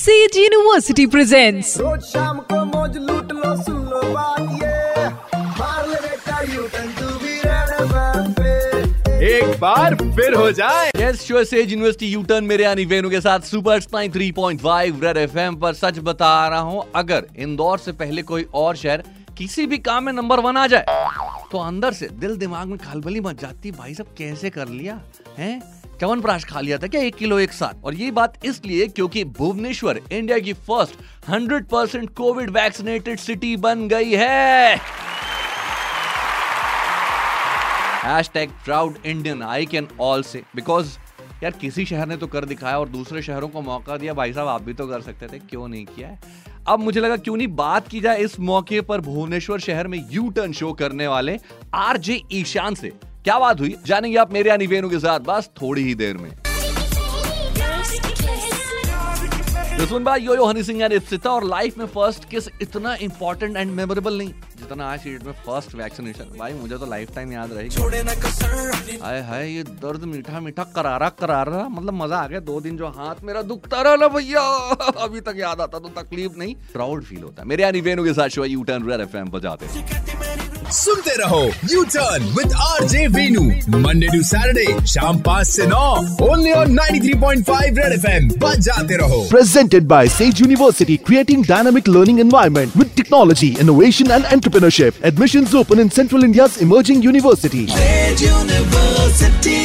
Says university presents रोज शाम को मौज लूट लो सुन लो बात ये। मार ले बेटा U turn to be red एक बार फिर हो जाए। Yes show says university U turn मेरे यानी वेनु के साथ सुपर स्पाइन 3.5 रेड एफएम पर सच बता रहा हूँ अगर इंदौर से पहले कोई और शहर किसी भी काम में नंबर वन आ जाए तो अंदर से दिल दिमाग में खलबली मच जाती भाई सब कैसे कर लिया हैं? चवन प्राश खा लिया था क्या? एक किलो, एक साथ। और ये बात इसलिए क्योंकि भुवनेश्वर, इंडिया की first 100 percent Covid vaccinated city बन गई है। Proud Indian I can all say because यार, किसी शहर ने तो कर दिखाया और दूसरे शहरों को मौका दिया। भाई साहब, आप भी तो कर सकते थे। क्यों नहीं किया है? अब मुझे लगा, क्यों नहीं बात की जाए इस मौके पर भुवनेश्वर शहर में यू टर्न शो करने वाले आरजे ईशान से। क्या बात हुई? जानेंगे आप मेरे यानी वेनु के साथ, बस थोड़ी ही देर में। दुश्मन भाई yo yo Honey Singh and Ipsita और लाइफ में फ़र्स्ट किस इतना इंपॉर्टेंट एंड मेमोरेबल नहीं, जितना आज सीट में फ़र्स्ट वैक्सीनेशन भाई, मुझे तो लाइफ टाइम याद रहेगी। हाय हाय, ये दर्द मीठा मीठा करारा करारा मतलब मज़ा आ गया। दो दिन जो हाथ मेरा दुखता रहा ना भैया, अभी तक याद आता तो तकलीफ़ नहीं। प्राउड फील होता मेरे यानी वेनु के साथ show U turn red FM बजाते सुनते रहो U turn with R J Venu Monday to Saturday शाम पाँच से नौ ओनली ऑन 93.5 रेड एफएम बजाते रहो Presented by Sage University, creating dynamic learning environment with technology, innovation and entrepreneurship. Admissions open in Central India's emerging university. University